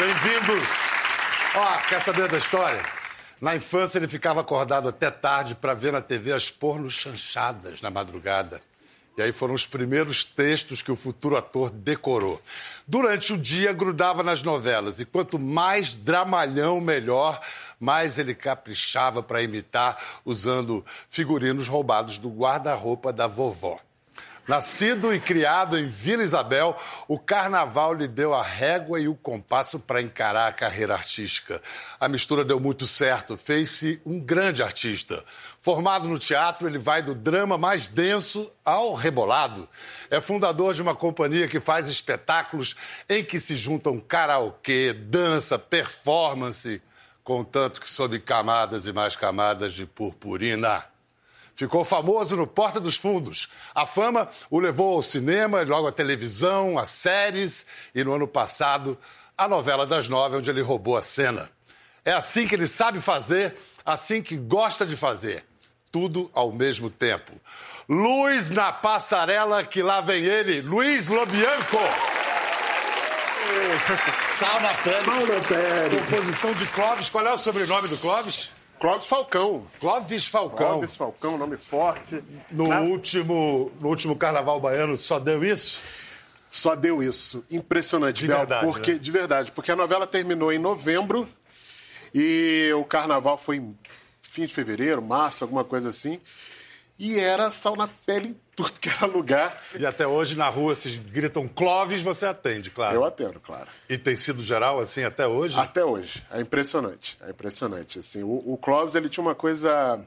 Bem-vindos! Ó, quer saber da história? Na infância ele ficava acordado até tarde para ver na TV as pornos chanchadas na madrugada. E aí foram os primeiros textos que o futuro ator decorou. Durante o dia, grudava nas novelas. E quanto mais dramalhão, melhor. Mais ele caprichava para imitar, usando figurinos roubados do guarda-roupa da vovó. Nascido e criado em Vila Isabel, o carnaval lhe deu a régua e o compasso para encarar a carreira artística. A mistura deu muito certo, fez-se um grande artista. Formado no teatro, ele vai do drama mais denso ao rebolado. É fundador de uma companhia que faz espetáculos em que se juntam karaokê, dança, performance, contanto que sob camadas e mais camadas de purpurina. Ficou famoso no Porta dos Fundos. A fama o levou ao cinema, logo à televisão, a séries e, no ano passado, a novela das nove, onde ele roubou a cena. É assim que ele sabe fazer, assim que gosta de fazer. Tudo ao mesmo tempo. Luz na passarela, que lá vem ele, Luiz Lobianco. Sal na pele. Sal na pele. Composição de Clóvis. Qual é o sobrenome do Clóvis? Clóvis Falcão. Clóvis Falcão. Clóvis Falcão, nome forte. No, Na... último, no último Carnaval Baiano só deu isso? Só deu isso. Impressionante, de Bel, verdade, porque né? De verdade, porque a novela terminou em novembro e o Carnaval foi em fim de fevereiro, março, alguma coisa assim. E era sal na pele em tudo que era lugar. E até hoje na rua se gritam Clóvis, você atende, claro. Eu atendo, claro. E tem sido geral assim até hoje? Até hoje. É impressionante. É impressionante. Assim, o, o Clóvis ele tinha uma coisa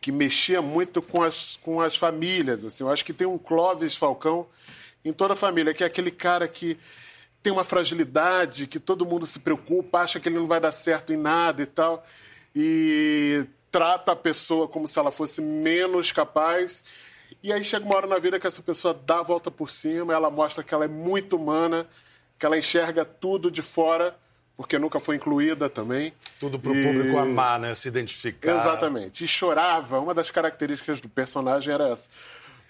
que mexia muito com as, com as famílias. Assim. Eu acho que tem um Clóvis Falcão em toda a família, que é aquele cara que tem uma fragilidade, que todo mundo se preocupa, acha que ele não vai dar certo em nada e tal. E trata a pessoa como se ela fosse menos capaz. E aí chega uma hora na vida que essa pessoa dá a volta por cima, ela mostra que ela é muito humana, que ela enxerga tudo de fora, porque nunca foi incluída também. Tudo para o e... público amar, né? Se identificar. Exatamente. E chorava. Uma das características do personagem era essa.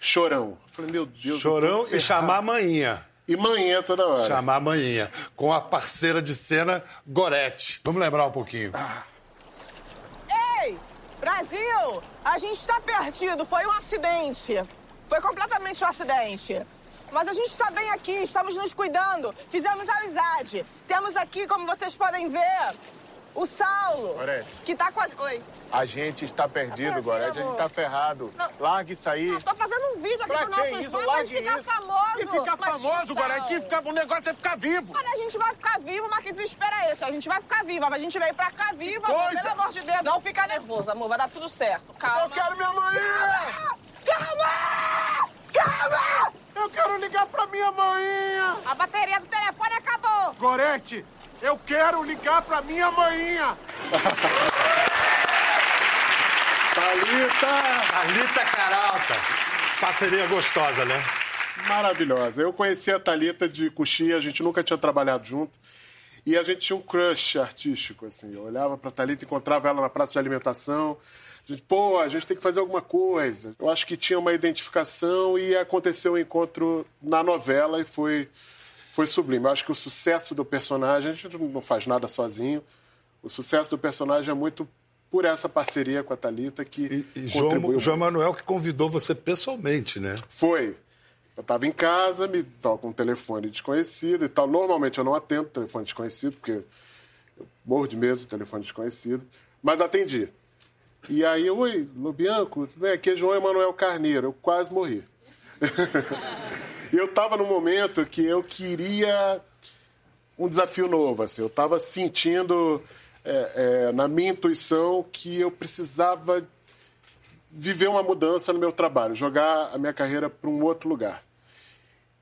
Chorão. Eu falei, meu Deus. Chorão e chamar a manhinha. E manhã toda hora. Chamar a manhinha. Com a parceira de cena, Gorete. Vamos lembrar um pouquinho. Ah. Brasil, a gente está perdido. Foi um acidente. Foi completamente um acidente. Mas a gente está bem aqui, estamos nos cuidando, fizemos amizade. Temos aqui, como vocês podem ver, o Saulo. Gorete. Que tá com a. Oi. A gente está perdido, tá Gorete. A gente está ferrado. Não. Largue isso aí. Não, tô fazendo um vídeo aqui pra pro nossos isso? pra gente ficar isso. famoso. E ficar famoso, Gorete. Que fica... O negócio é ficar vivo. Mas a gente vai ficar vivo, mas que desespero é esse? A gente vai ficar viva, mas a gente veio pra cá viva. Amor, pelo amor de Deus. Não fica nervoso, amor. Vai dar tudo certo. Calma. Eu quero minha mãe. Calma! Calma! Eu quero ligar pra minha mãe. A bateria do telefone acabou. Gorete, eu quero ligar pra minha manhinha. Thalita! Thalita Caralta. Parceria gostosa, né? Maravilhosa. Eu conheci a Thalita de Coxia, a gente nunca tinha trabalhado junto. E a gente tinha um crush artístico, assim. Eu olhava pra Thalita, encontrava ela na praça de alimentação. A gente, pô, a gente tem que fazer alguma coisa. Eu acho que tinha uma identificação e aconteceu o um encontro na novela e foi foi sublime. Eu acho que o sucesso do personagem, a gente não faz nada sozinho. O sucesso do personagem é muito por essa parceria com a Thalita que e, e João, João Manuel que convidou você pessoalmente, né? Foi. Eu estava em casa, me toca um telefone desconhecido e tal. Normalmente eu não atendo telefone desconhecido, porque eu morro de medo de telefone desconhecido. Mas atendi. E aí, oi, Lubianco, tudo bem? Aqui é João Emanuel Carneiro. Eu quase morri. Eu estava num momento que eu queria um desafio novo. Assim. Eu estava sentindo é, é, na minha intuição que eu precisava viver uma mudança no meu trabalho, jogar a minha carreira para um outro lugar.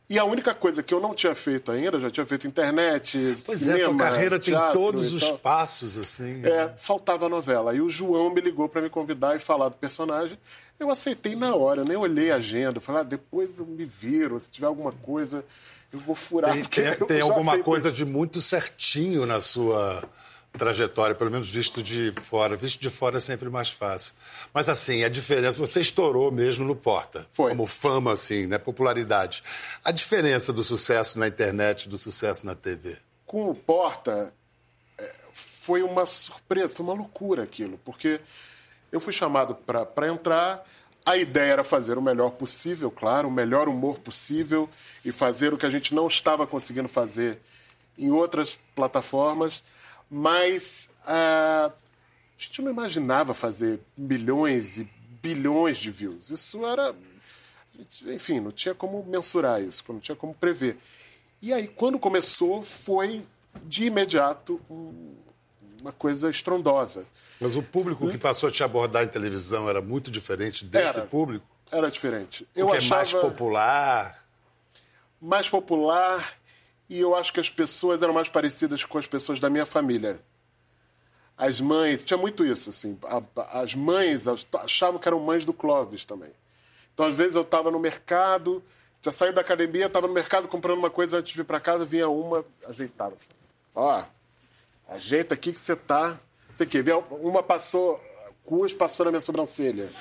E a única coisa que eu não tinha feito ainda, já tinha feito internet, pois cinema, é, tua carreira tem todos os passos, assim. É, faltava a novela. Aí o João me ligou para me convidar e falar do personagem. Eu aceitei na hora, eu nem olhei a agenda. Falei, ah, depois eu me viro, se tiver alguma coisa, eu vou furar. Tem, tem, tem alguma aceitei. coisa de muito certinho na sua trajetória, pelo menos visto de fora. Visto de fora é sempre mais fácil. Mas assim, a diferença, você estourou mesmo no Porta. Foi. Como fama, assim, né? Popularidade. A diferença do sucesso na internet e do sucesso na TV? Com o Porta, é, foi uma surpresa, foi uma loucura aquilo, porque eu fui chamado para entrar. A ideia era fazer o melhor possível, claro, o melhor humor possível e fazer o que a gente não estava conseguindo fazer em outras plataformas, mas uh, a gente não imaginava fazer milhões e bilhões de views. Isso era. Enfim, não tinha como mensurar isso, não tinha como prever. E aí, quando começou, foi de imediato um, uma coisa estrondosa. Mas o público que passou a te abordar em televisão era muito diferente desse era, público? Era diferente. Eu Porque achava... é mais popular? Mais popular e eu acho que as pessoas eram mais parecidas com as pessoas da minha família. As mães, tinha muito isso, assim. As mães achavam que eram mães do Clóvis também. Então, às vezes, eu estava no mercado, tinha saído da academia, estava no mercado comprando uma coisa antes de vir para casa, vinha uma, ajeitava. Ó, ajeita aqui que você tá sei o quê. Uma passou, cus passou na minha sobrancelha.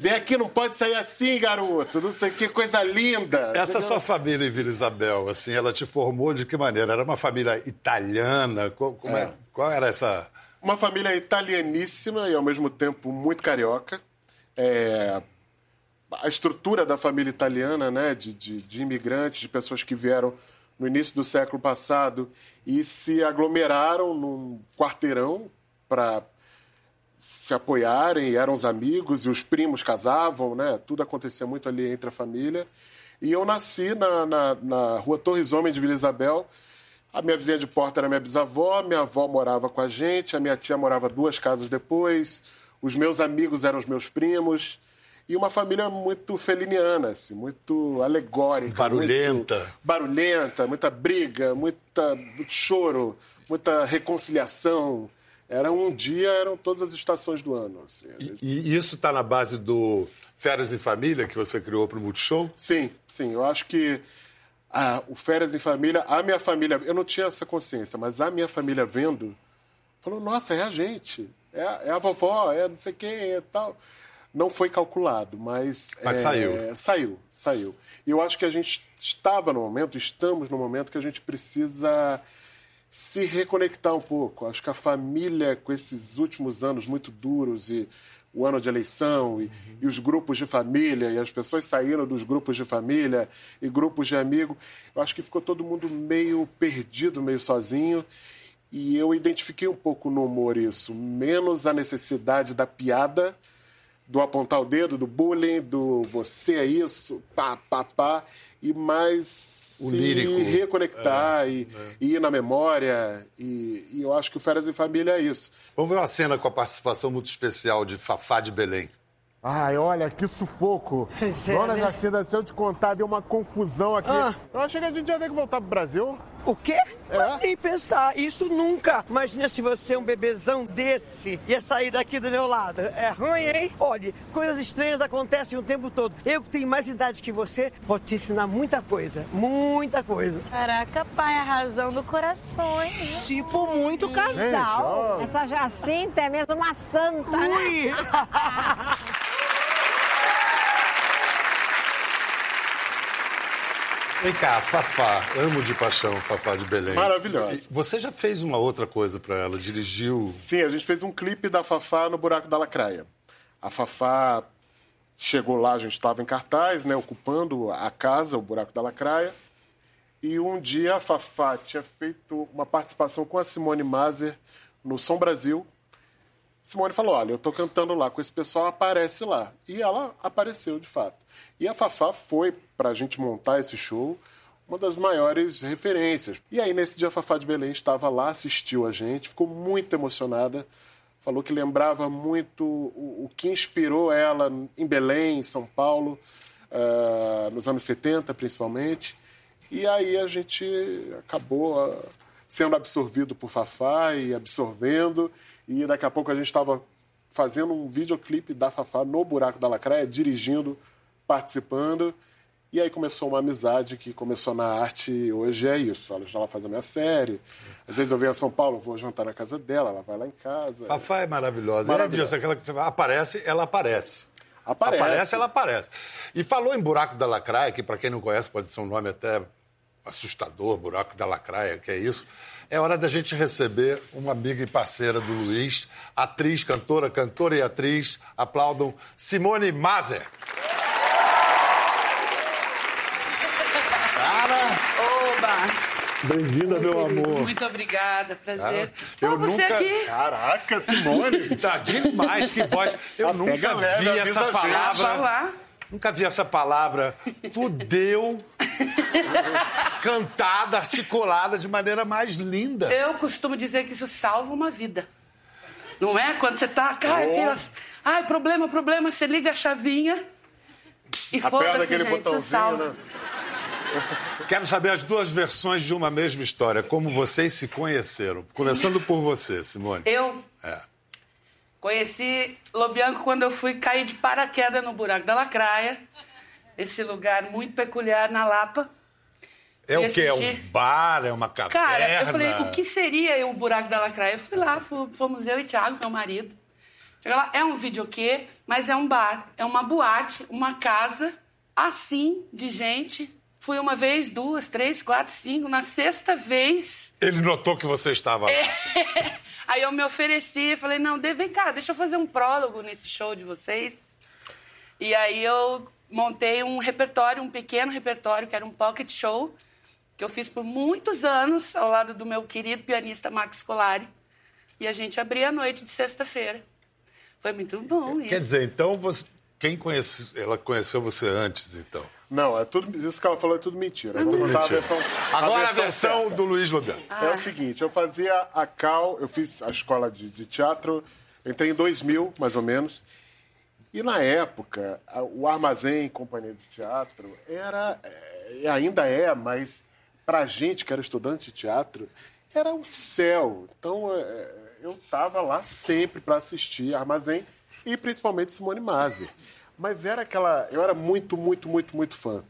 Vem aqui, não pode sair assim, garoto. Não sei que coisa linda. Essa entendeu? sua família Vila Isabel, assim, ela te formou de que maneira? Era uma família italiana? Qual, é. É, qual era essa. Uma família italianíssima e ao mesmo tempo muito carioca. É... A estrutura da família italiana, né, de, de, de imigrantes, de pessoas que vieram no início do século passado e se aglomeraram num quarteirão para se apoiarem, eram os amigos e os primos casavam, né? Tudo acontecia muito ali entre a família. E eu nasci na, na, na rua Torres Homem de Vila Isabel. A minha vizinha de porta era minha bisavó, minha avó morava com a gente, a minha tia morava duas casas depois, os meus amigos eram os meus primos e uma família muito feliniana, assim, muito alegórica. Barulhenta. Muito barulhenta, muita briga, muita, muito choro, muita reconciliação. Era um dia, eram todas as estações do ano. Assim. E, e isso está na base do Férias em Família que você criou para o Multishow? Sim, sim. Eu acho que ah, o Férias em Família, a minha família, eu não tinha essa consciência, mas a minha família vendo, falou: nossa, é a gente, é a, é a vovó, é não sei quem, é tal não foi calculado, mas. Mas é, saiu. Saiu, saiu. E eu acho que a gente estava no momento, estamos no momento que a gente precisa se reconectar um pouco. Acho que a família, com esses últimos anos muito duros e o ano de eleição e, uhum. e, os grupos de família e as pessoas saíram dos grupos de família e grupos de amigo, eu acho que ficou todo mundo meio perdido, meio sozinho. E eu identifiquei um pouco no humor isso, menos a necessidade da piada do apontar o dedo, do bullying, do você é isso, pá, pá, pá, e mais o se lírico. reconectar é, e, é. e, ir na memória. E, e, eu acho que o Férias em Família é isso. Vamos ver uma cena com a participação muito especial de Fafá de Belém. Ai, olha, que sufoco. É, Dona né? Jacinda, se eu te contar, deu uma confusão aqui. Ah. Eu achei que a gente ia ter que voltar pro Brasil. O quê? É? Mas nem pensar, isso nunca. Imagina se você, um bebezão desse, ia sair daqui do meu lado. É ruim, hein? Olha, coisas estranhas acontecem o tempo todo. Eu que tenho mais idade que você, vou te ensinar muita coisa. Muita coisa. Caraca, pai, a razão do coração, hein? Tipo, muito casal. Gente. Essa Jacinta é mesmo uma santa, né? Vem cá, Fafá, amo de paixão Fafá de Belém. Maravilhosa. Você já fez uma outra coisa para ela, dirigiu. Sim, a gente fez um clipe da Fafá no Buraco da Lacraia. A Fafá chegou lá, a gente estava em cartaz, né, ocupando a casa, o Buraco da Lacraia. E um dia a Fafá tinha feito uma participação com a Simone Mazer no Som Brasil. Simone falou: Olha, eu estou cantando lá com esse pessoal, aparece lá. E ela apareceu de fato. E a Fafá foi para a gente montar esse show, uma das maiores referências. E aí, nesse dia, a Fafá de Belém estava lá, assistiu a gente, ficou muito emocionada, falou que lembrava muito o, o que inspirou ela em Belém, em São Paulo, uh, nos anos 70 principalmente. E aí a gente acabou uh, sendo absorvido por Fafá e absorvendo, e daqui a pouco a gente estava fazendo um videoclipe da Fafá no Buraco da Lacraia, dirigindo, participando. E aí começou uma amizade que começou na arte e hoje é isso. Ela já faz a minha série. Às vezes eu venho a São Paulo, vou jantar na casa dela, ela vai lá em casa. Fafá é maravilhosa. Maravilhosa. É aquela que você aparece, ela aparece. Aparece. Aparece, ela aparece. E falou em Buraco da Lacraia, que para quem não conhece pode ser um nome até assustador, buraco da lacraia, que é isso. É hora da gente receber uma amiga e parceira do Luiz, atriz, cantora, cantora e atriz. Aplaudam Simone Mazer. Oba! Bem-vinda, meu amor. Muito obrigada, prazer. eu Ó, você nunca- aqui. Caraca, Simone. Tá demais, que voz. Eu Até nunca vi essa palavra. Falar. Nunca vi essa palavra fudeu cantada, articulada de maneira mais linda. Eu costumo dizer que isso salva uma vida. Não é? Quando você tá. Cara, aquelas- Ai, problema, problema, você liga a chavinha e Aperta foda-se, aquele gente, você botãozinho, salva. né? Quero saber as duas versões de uma mesma história, como vocês se conheceram. Começando por você, Simone. Eu É. conheci Lobianco quando eu fui cair de paraquedas no buraco da Lacraia. Esse lugar muito peculiar na Lapa. É o E quê? É um bar? É uma caverna? Cara, eu falei, o que seria o buraco da Lacraia? Eu fui lá, fomos eu e Thiago, meu marido. Chega lá, é um videokê, mas é um bar, é uma boate, uma casa, assim, de gente. Fui uma vez, duas, três, quatro, cinco. Na sexta vez, Ele notou que você estava lá. aí eu me ofereci, falei, não, vem cá, deixa eu fazer um prólogo nesse show de vocês. E aí eu montei um repertório, um pequeno repertório, que era um pocket show, que eu fiz por muitos anos, ao lado do meu querido pianista Max Scolari. E a gente abria a noite de sexta-feira. Foi muito bom Quer isso. dizer, então, você... quem conhece... ela conheceu você antes, então? Não, é tudo, isso que ela falou é tudo mentira. Contar a mentira. versão, Agora a versão certa. do Luiz Lobianco. É o seguinte, eu fazia a Cal, eu fiz a escola de, de teatro, entrei em 2000, mais ou menos. E na época, a- o Armazém Companhia de Teatro era, é, e ainda é, mas pra gente que era estudante de teatro, era o céu. Então é, eu estava lá sempre para assistir Armazém e principalmente Simone Maser. Mas era aquela. Eu era muito, muito, muito, muito fã.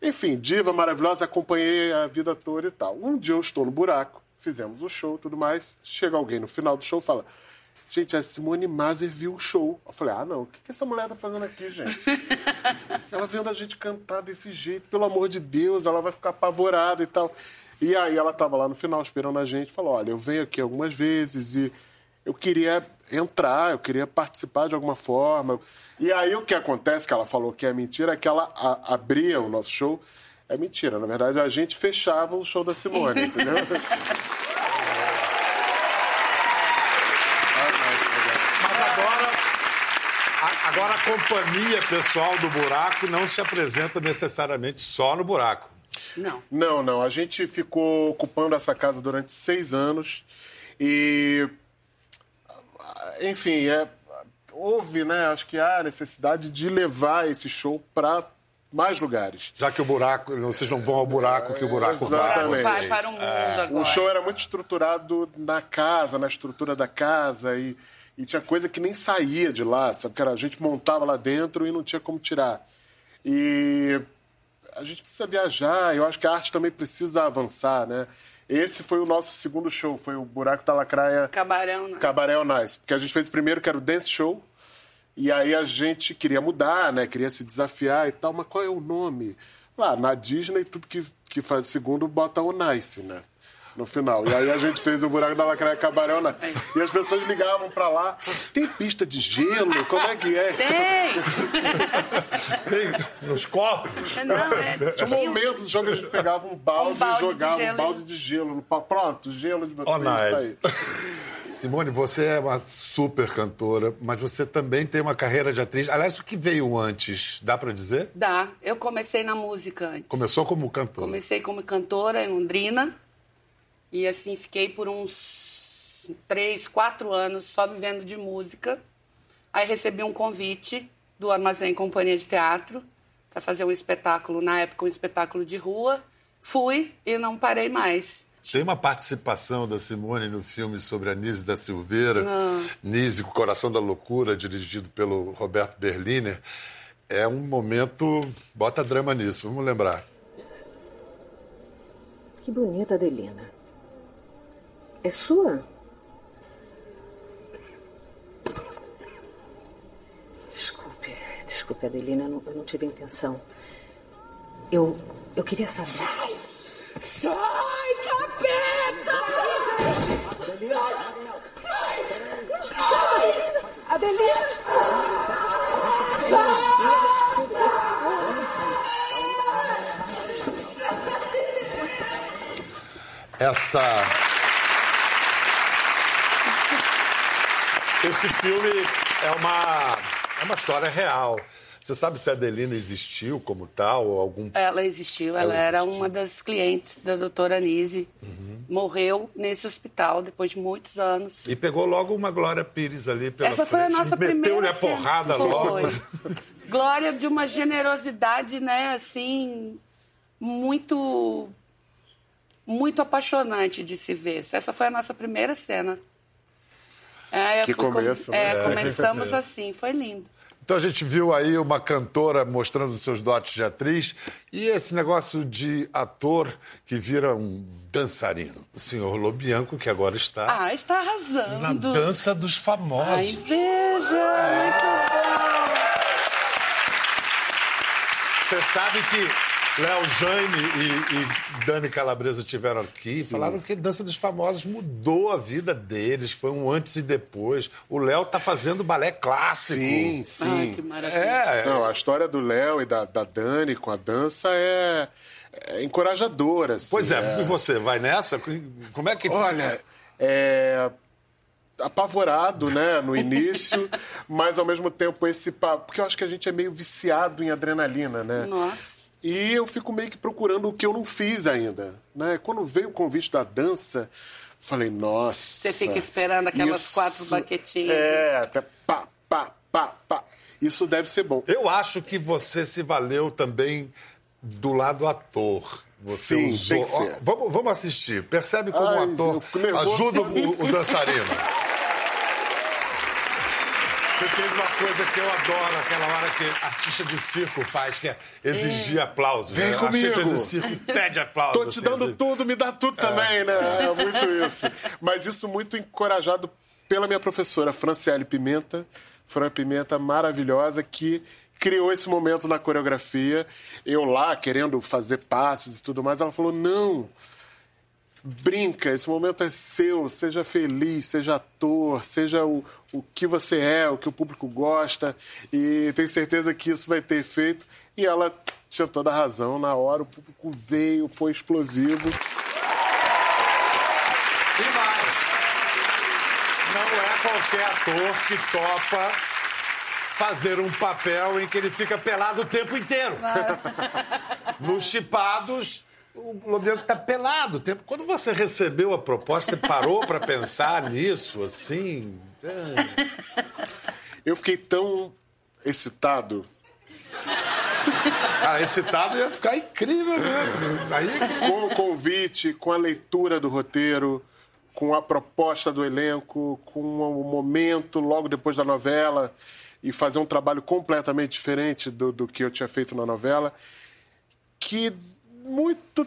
Enfim, diva maravilhosa, acompanhei a vida toda e tal. Um dia eu estou no buraco, fizemos o show e tudo mais. Chega alguém no final do show e fala: Gente, a Simone Maser viu o show. Eu falei: Ah, não, o que que essa mulher tá fazendo aqui, gente? ela vendo a gente cantar desse jeito, pelo amor de Deus, ela vai ficar apavorada e tal. E aí ela tava lá no final esperando a gente, falou: Olha, eu venho aqui algumas vezes e eu queria entrar, eu queria participar de alguma forma. E aí o que acontece, que ela falou que é mentira, é que ela a- abria o nosso show. É mentira, na verdade a gente fechava o show da Simone, entendeu? Mas agora, a- agora a companhia pessoal do buraco não se apresenta necessariamente só no buraco. Não. Não, não. A gente ficou ocupando essa casa durante seis anos e, enfim, é, houve, né? Acho que há necessidade de levar esse show para mais lugares. Já que o buraco, vocês não vão ao buraco que o buraco vai. Exatamente. Vai vocês. para o mundo agora. O show era muito estruturado na casa, na estrutura da casa e, e tinha coisa que nem saía de lá, sabe? Que era, a gente montava lá dentro e não tinha como tirar. E a gente precisa viajar, eu acho que a arte também precisa avançar, né? Esse foi o nosso segundo show, foi o Buraco da Lacraia Cabarão? Cabaré on Nice. Porque a gente fez o primeiro, que era o Dance Show, e aí a gente queria mudar, né? Queria se desafiar e tal, mas qual é o nome? Lá, na Disney, tudo que, que faz o segundo bota o Nice, né? No final. E aí a gente fez o Buraco da Lacraia Cabaré on Nice. E as pessoas ligavam pra lá, tem pista de gelo? Como é que é? Tem! Tem nos copos. Não, é, Tinha um momento do jogo que a gente pegava um balde, Um balde e jogava um balde de gelo no pau. Pronto, gelo de vocês. Oh, tá nice. aí. Simone, você é uma super cantora, mas você também tem uma carreira de atriz. Aliás, o que veio antes, dá pra dizer? Dá. Eu comecei na música antes. Começou como cantora. Comecei como cantora em Londrina. E assim, fiquei por uns três, quatro anos só vivendo de música. Aí recebi um convite do Armazém Companhia de Teatro para fazer um espetáculo, na época um espetáculo de rua. Fui e não parei mais. Tem uma participação da Simone no filme sobre a Nise da Silveira, Ah. Nise, Coração da Loucura, dirigido pelo Roberto Berliner. É um momento. Bota drama nisso, vamos lembrar. Que bonita, Adelina. É sua? Desculpe, desculpe, Adelina, eu não, eu não tive intenção. Eu, eu queria saber. Sai, capeta! Sai! Sai! Sai! Adelina! Essa. Esse filme é uma, é uma história real. Você sabe se a Adelina existiu como tal ou algum. Ela existiu, ela, Ela era existiu. uma das clientes da doutora Anise. Morreu nesse hospital depois de muitos anos. E pegou logo uma Glória Pires ali pela Essa foi a frente, nossa Meteu-lhe primeira a porrada cena. logo. Foi. Glória de uma generosidade, né, assim, muito muito apaixonante de se ver. Essa foi a nossa primeira cena. É, Que fui com- começo, é, né? começamos assim, foi lindo. Então a gente viu aí uma cantora mostrando seus dotes de atriz e esse negócio de ator que vira um dançarino. O senhor Lobianco, que agora está Ah, está na arrasando. dança dos famosos. A inveja, muito bom. Você sabe que Léo Jaime e, e Dani Calabresa tiveram aqui e falaram que Dança dos Famosos mudou a vida deles, foi um antes e depois. O Léo tá fazendo balé clássico. Sim, Ai, sim. que maravilha. É, Não, a história do Léo e da, da Dani com a dança é, é encorajadora. Assim, pois é, e você vai nessa? Como é que Olha, é apavorado, né, no início, mas ao mesmo tempo esse papo, porque eu acho que a gente é meio viciado em adrenalina, né? Nossa. E eu fico meio que procurando o que eu não fiz ainda, né? Quando veio o convite da dança, falei, nossa. Você fica esperando aquelas quatro baquetinhas. É, até pá, pá, pá, pá. Isso deve ser bom. Eu acho que você se valeu também do lado ator. Você Sim, usou. tem que ser. Ó, vamos, vamos assistir. Percebe como Ai, o ator ajuda o, o dançarino. Você fez uma coisa que eu adoro, aquela hora que artista de circo faz, que é exigir aplausos. Vem né? comigo. Artista de circo pede aplausos. Tô te assim, dando assim. tudo, me dá tudo também, né? É muito isso. Mas isso muito encorajado pela minha professora, Franciele Pimenta. Fran Pimenta maravilhosa, que criou esse momento na coreografia. Eu lá, querendo fazer passes e tudo mais, ela falou, não... Brinca, esse momento é seu, seja feliz, seja ator, seja o, o que você é, o que o público gosta, e tenho certeza que isso vai ter efeito. E ela tinha toda a razão, na hora o público veio, foi explosivo. E mais. Não é qualquer ator que topa fazer um papel em que ele fica pelado o tempo inteiro. Nos chipados, o Lobianco tá pelado o tempo. Quando você recebeu a proposta, você parou para pensar nisso, assim? É. Eu fiquei tão excitado. Cara, excitado ia ficar incrível mesmo. Aí é que- com o convite, com a leitura do roteiro, com a proposta do elenco, com o momento logo depois da novela e fazer um trabalho completamente diferente do, do que eu tinha feito na novela, que muito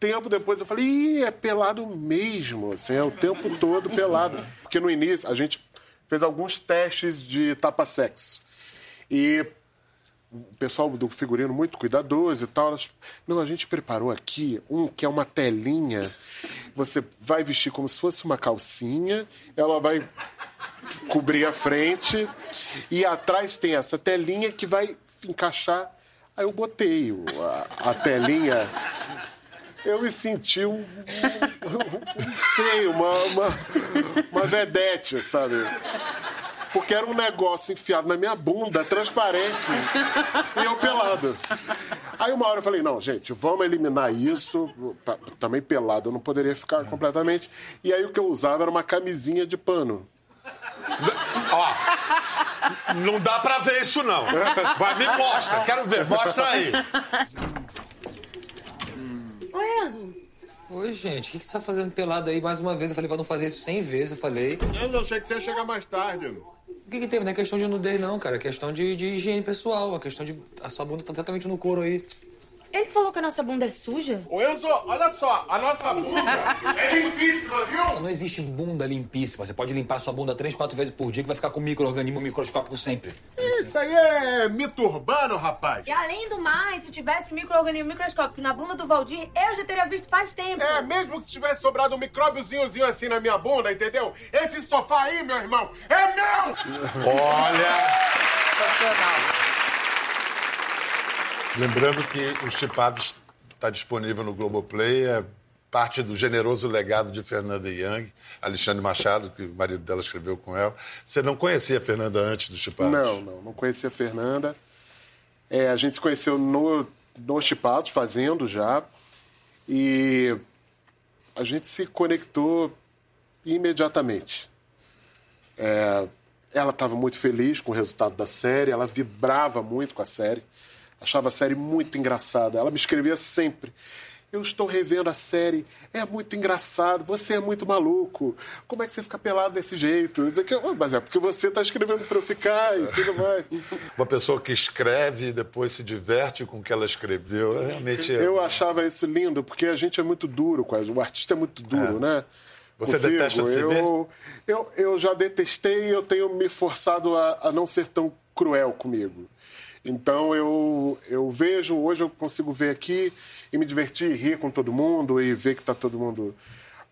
tempo depois eu falei, Ih, é pelado mesmo, assim, é o tempo todo pelado. Porque no início a gente fez alguns testes de tapa-sexo. E o pessoal do figurino muito cuidadoso e tal. Elas, não, a gente preparou aqui um que é uma telinha. Você vai vestir como se fosse uma calcinha, ela vai cobrir a frente e atrás tem essa telinha que vai encaixar. Aí eu botei a, a telinha. Eu me senti um, não sei, uma, uma, uma vedete, sabe? Porque era um negócio enfiado na minha bunda, transparente, e eu pelado. Aí uma hora eu falei, não, gente, vamos eliminar isso. Também pelado, eu não poderia ficar completamente. E aí o que eu usava era uma camisinha de pano. Ó, não dá pra ver isso, não. Vai, me mostra, quero ver, mostra aí. Oi, Enzo. Oi, gente. O que que você tá fazendo pelado aí mais uma vez? Eu falei pra não fazer isso 100 vezes. Eu falei. Eu achei que você ia chegar mais tarde. O que, que tem? Não é questão de nudez, não, cara. É questão de, de higiene pessoal. É questão de. A sua bunda tá exatamente no couro aí. Ele falou que a nossa bunda é suja? Ô, Enzo, olha só, a nossa bunda é limpíssima, viu? Não existe bunda limpíssima. Você pode limpar sua bunda três, quatro vezes por dia que vai ficar com micro-organismo microscópico sempre. Isso aí é mito urbano, rapaz. E além do mais, se tivesse microorganismo microscópico na bunda do Valdir, eu já teria visto faz tempo. É, mesmo que se tivesse sobrado um micróbiozinhozinho assim na minha bunda, entendeu? Esse sofá aí, meu irmão, é meu! Olha! Lembrando que os Chipados está disponível no Globoplay, é parte do generoso legado de Fernanda Young, Alexandre Machado, que o marido dela escreveu com ela. Você não conhecia a Fernanda antes do Chipados? Não, não, não conhecia a Fernanda. É, a gente se conheceu no, no Chipados, fazendo já. E a gente se conectou imediatamente. É, ela estava muito feliz com o resultado da série, ela vibrava muito com a série, achava a série muito engraçada. Ela me escrevia sempre. Eu estou revendo a série, é muito engraçado, você é muito maluco. Como é que você fica pelado desse jeito? Dizia que, "Ah, mas é porque você está escrevendo para eu ficar e tudo mais. Uma pessoa que escreve e depois se diverte com o que ela escreveu, é realmente... é- Eu achava isso lindo, porque a gente é muito duro, quase. O artista é muito duro, né? Você Consigo. detesta se eu, eu, eu já detestei e eu tenho me forçado a, a não ser tão cruel comigo. Então eu, eu vejo, hoje eu consigo ver aqui e me divertir, rir com todo mundo e ver que está todo mundo.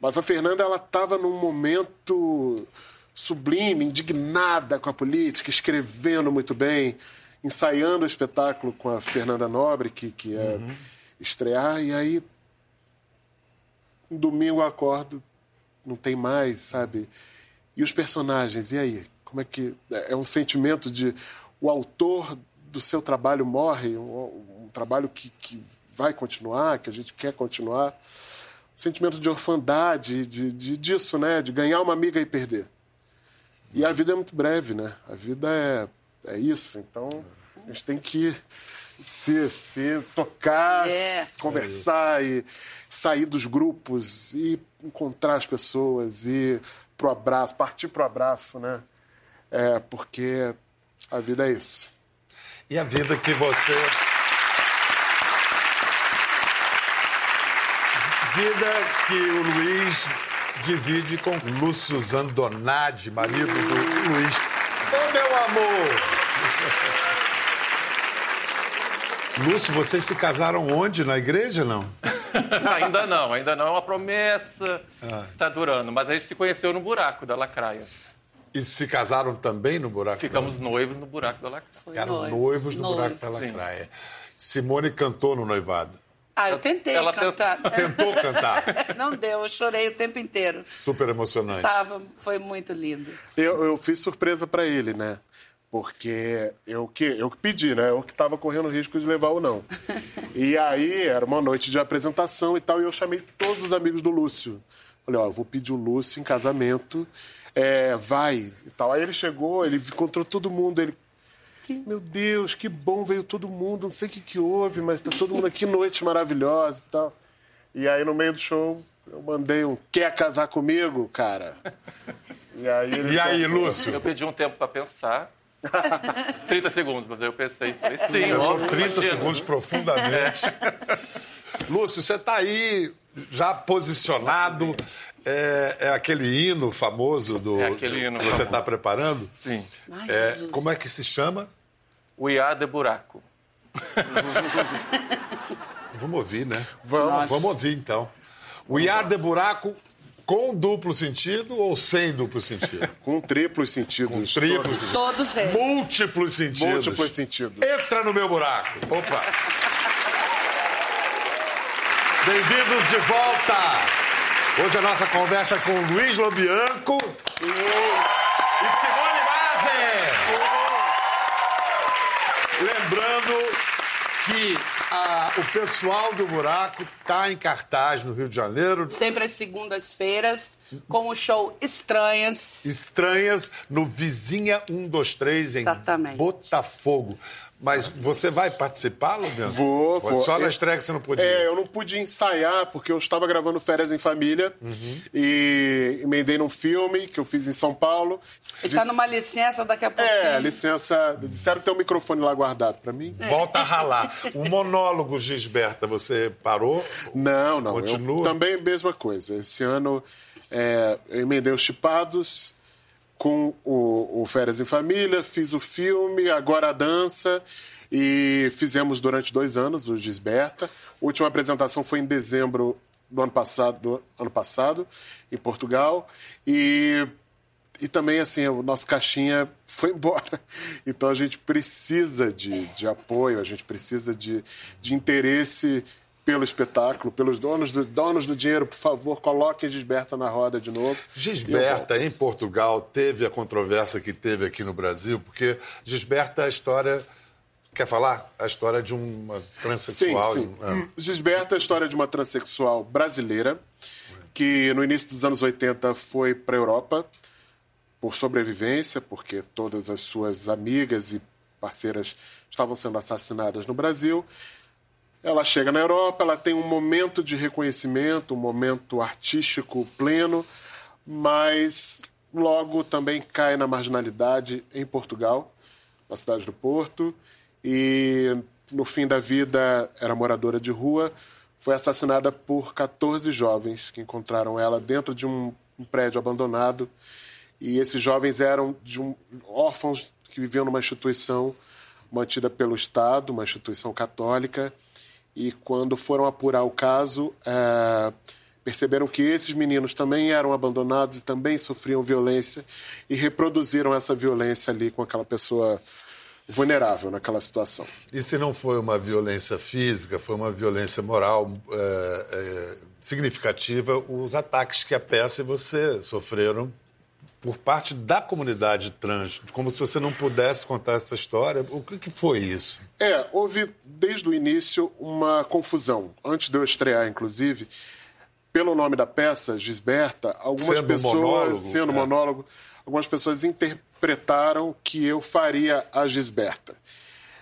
Mas a Fernanda, ela estava num momento sublime, indignada com a política, escrevendo muito bem, ensaiando o espetáculo com a Fernanda Nobre, que, que é estrear, e aí um domingo eu acordo, não tem mais, sabe? E os personagens, e aí? Como é que. É um sentimento de. O autor do seu trabalho morre, um, um trabalho que, que vai continuar, que a gente quer continuar. Sentimento de orfandade, de, de, disso, né? De ganhar uma amiga e perder. E a vida é muito breve, né? A vida é, é isso. Então, a gente tem que se, se tocar, É. conversar e sair dos grupos e encontrar as pessoas e pro abraço, partir pro abraço, né? É, porque a vida é isso. E a vida que você... Vida que o Luiz divide com Lúcio Zandonade, marido do Luiz. Ô, meu amor! Lúcio, vocês se casaram onde? Na igreja, não? ainda não, ainda não. É uma promessa. Ah. Tá durando. Mas a gente se conheceu no buraco da lacraia. E se casaram também no buraco? Ficamos noivos no buraco da lacraia. Eram noivos, no Noivos. buraco da Sim. lacraia. Simone cantou no noivado. Ah, eu tentei Ela cantar. Tentou cantar. Não deu, eu chorei o tempo inteiro. Super emocionante. Tava, foi muito lindo. Eu, eu fiz surpresa para ele, né? Porque eu que eu que pedi, né? Eu que estava correndo o risco de levar ou não. E aí era uma noite de apresentação e tal, e eu chamei todos os amigos do Lúcio. Falei, ó, eu vou pedir o Lúcio em casamento, é, vai e tal. Aí ele chegou, ele encontrou todo mundo, ele meu Deus, que bom, veio todo mundo, não sei o que, que houve, mas tá todo mundo aqui, noite maravilhosa e tal. E aí, no meio do show, eu mandei um quer casar comigo, cara? E aí, ele E aí. Lúcio? Eu pedi um tempo para pensar. 30 segundos, mas aí eu pensei, falei, sim, Pensou óbvio, 30 imagina. segundos profundamente. Lúcio, você está aí já posicionado. É, é aquele hino famoso do. É aquele hino que você está preparando? Sim. Ai, É, como é que se chama? We are the buraco. Vamos ouvir, né? Vamos. Nossa. Vamos ouvir então. We are the buraco com duplo sentido ou sem duplo sentido? Com triplos sentidos. Triplo todos. sentido. Todos eles. Múltiplos sentidos. Múltiplos sentidos. Entra no meu buraco. Opa! Bem-vindos de volta! Hoje a nossa conversa é com Luiz Lobianco e Simone Mazer! Lembrando que ah, o pessoal do buraco está em cartaz no Rio de Janeiro. Sempre às segundas-feiras, com o show Estranhas. Estranhas no Vizinha 123 em Exatamente. Botafogo. Mas você vai participar, Lobianco? Vou, vou. Só na Eu- estreia que você não podia. É, eu não pude ensaiar porque eu estava gravando Férias em Família Uhum. e emendei num filme que eu fiz em São Paulo. Ele tá numa licença daqui a pouquinho. É, licença. Disseram tem um microfone lá guardado para mim. Volta a ralar. O monólogo, Gisberta, você parou? Não, não. Continua? Eu, também mesma coisa. Esse ano é, eu emendei os chipados, com o, o Férias em Família, fiz o filme, agora a dança. E fizemos durante dois anos o Gisberta. A última apresentação foi em dezembro do ano passado, do ano passado em Portugal. E, e também, assim, o nosso caixinha foi embora. Então a gente precisa de, de apoio, a gente precisa de, de interesse pelo espetáculo, pelos donos do, donos do dinheiro, por favor, coloquem Gisberta na roda de novo. Gisberta, em Portugal, teve a controvérsia que teve aqui no Brasil, porque Gisberta é a história. Quer falar? A história de uma transexual. Sim, sim. Ah. Gisberta é a história de uma transexual brasileira que no início dos anos 80 foi para a Europa por sobrevivência, porque todas as suas amigas e parceiras estavam sendo assassinadas no Brasil. Ela chega na Europa, ela tem um momento de reconhecimento, um momento artístico pleno, mas logo também cai na marginalidade em Portugal, na cidade do Porto, e no fim da vida era moradora de rua, foi assassinada por 14 jovens que encontraram ela dentro de um, um prédio abandonado. E esses jovens eram de um, órfãos que viviam numa instituição mantida pelo Estado, uma instituição católica. E quando foram apurar o caso, eh, perceberam que esses meninos também eram abandonados e também sofriam violência e reproduziram essa violência ali com aquela pessoa vulnerável naquela situação. E se não foi uma violência física, foi uma violência moral é, é, significativa, os ataques que a peça e você sofreram por parte da comunidade trans, como se você não pudesse contar essa história. O que, que foi isso? É, houve desde o início uma confusão. Antes de eu estrear, inclusive, pelo nome da peça, Gisberta, algumas Sendo pessoas, monólogo, sendo é. monólogo, algumas pessoas interpretaram que eu faria a Gisberta.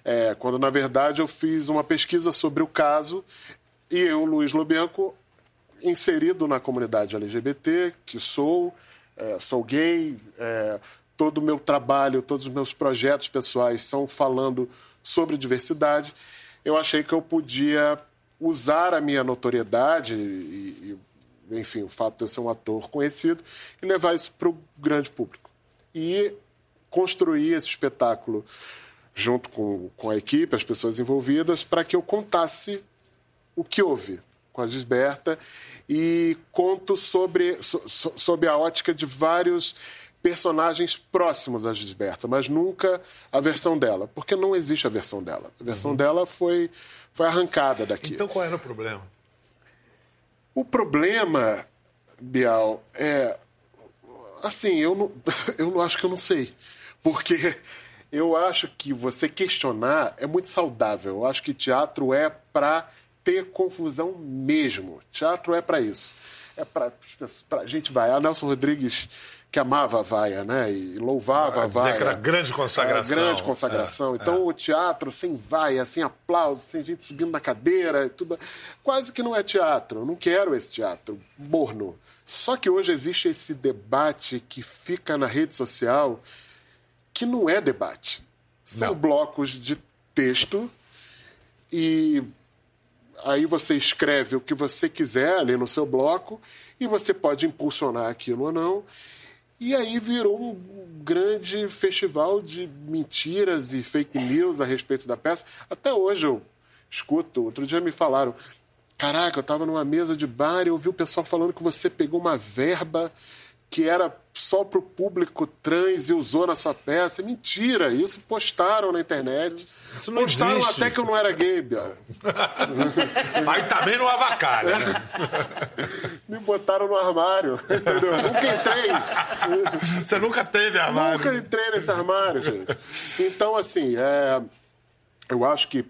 É, quando, na verdade, eu fiz uma pesquisa sobre o caso e eu, Luiz Lobianco, inserido na comunidade LGBT, que sou, é, sou gay, é, todo o meu trabalho, todos os meus projetos pessoais são falando sobre diversidade, eu achei que eu podia usar a minha notoriedade e, e, enfim, o fato de eu ser um ator conhecido e levar isso para o grande público. E construir esse espetáculo junto com, com a equipe, as pessoas envolvidas, para que eu contasse o que houve com a Gisberta e conto sobre, so, so, sob a ótica de vários personagens próximos à Gisberta, mas nunca a versão dela, porque não existe a versão dela. A versão Uhum. dela foi, foi arrancada daqui. Então qual era o problema? O problema, Bial, é. Assim, eu não, eu não acho que eu não sei. Porque eu acho que você questionar é muito saudável. Eu acho que teatro é para ter confusão mesmo. Teatro é para isso. É para a gente vai. A Nelson Rodrigues, que amava a vaia, né? E louvava Ah, a vaia. que era grande consagração. Era grande consagração. É, então, o teatro sem vaia, sem aplauso, sem gente subindo na cadeira, tudo, quase que não é teatro. Eu não quero esse teatro morno. Só que hoje existe esse debate que fica na rede social que não é debate. São Não. blocos de texto e aí você escreve o que você quiser ali no seu bloco e você pode impulsionar aquilo ou não. E aí virou um grande festival de mentiras e fake news a respeito da peça. Até hoje eu escuto. Outro dia me falaram: Caraca, eu estava numa mesa de bar e eu ouvi o pessoal falando que você pegou uma verba que era só para o público trans e usou na sua peça. Mentira, isso postaram na internet. Isso não postaram existe. até que eu não era gay, Biel. Aí também não avacalha, né? Me botaram no armário, entendeu? Nunca entrei. Você nunca teve armário. Nunca entrei nesse armário, gente. Então, assim, é, eu acho que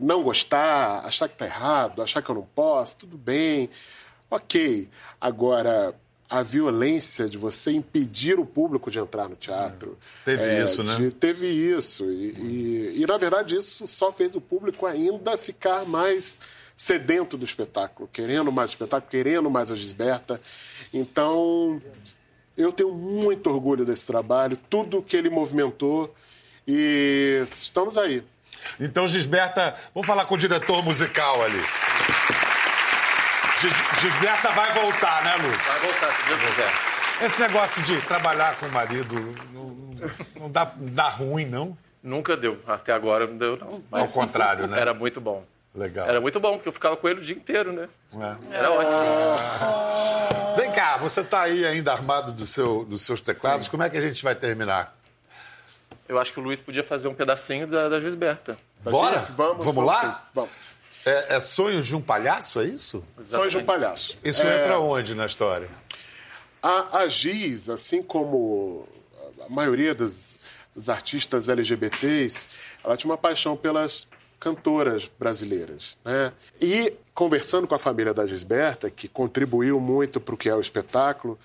não gostar, achar que tá errado, achar que eu não posso, tudo bem, ok. Agora, a violência de você impedir o público de entrar no teatro. Teve isso, né? de- teve isso. E, e- e, na verdade, isso só fez o público ainda ficar mais sedento do espetáculo, querendo mais espetáculo, querendo mais a Gisberta. Então, eu tenho muito orgulho desse trabalho, tudo que ele movimentou. E estamos aí. Então, Gisberta, vamos falar com o diretor musical ali. Gisberta vai voltar, né, Lúcio? Vai voltar, se Deus quiser. Esse negócio de trabalhar com o marido não, não dá, não dá ruim, não? Nunca deu. Até agora não deu, não. Ao contrário, né? Era muito bom. Legal. Era muito bom, porque eu ficava com ele o dia inteiro, né? É. Era ótimo. Vem cá, você tá aí ainda armado do seu, dos seus teclados. Como é que a gente vai terminar? Eu acho que o Luiz podia fazer um pedacinho da, da Gisberta. Bora? Vamos, Vamos lá? sim, Vamos. É, é Sonhos de um Palhaço, é isso? Sonhos de um palhaço. Isso É, entra onde na história? A, a Giz, assim como a maioria dos, dos artistas LGBTs, ela tinha uma paixão pelas cantoras brasileiras. Né? E conversando com a família da Gisberta, que contribuiu muito para o que é o espetáculo,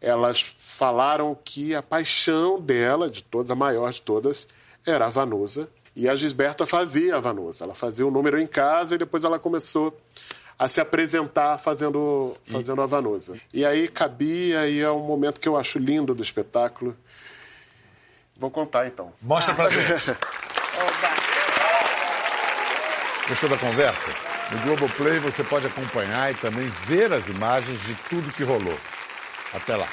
elas falaram que a paixão dela, de todas, a maior de todas, era a Vanusa. E a Gisberta fazia a Vanusa. Ela fazia o número em casa e depois ela começou a se apresentar fazendo, fazendo a Vanusa. E aí cabia, e é um momento que eu acho lindo do espetáculo. Vou contar então. Mostra pra gente. Gostou da conversa? No Globoplay você pode acompanhar e também ver as imagens de tudo que rolou. Até lá.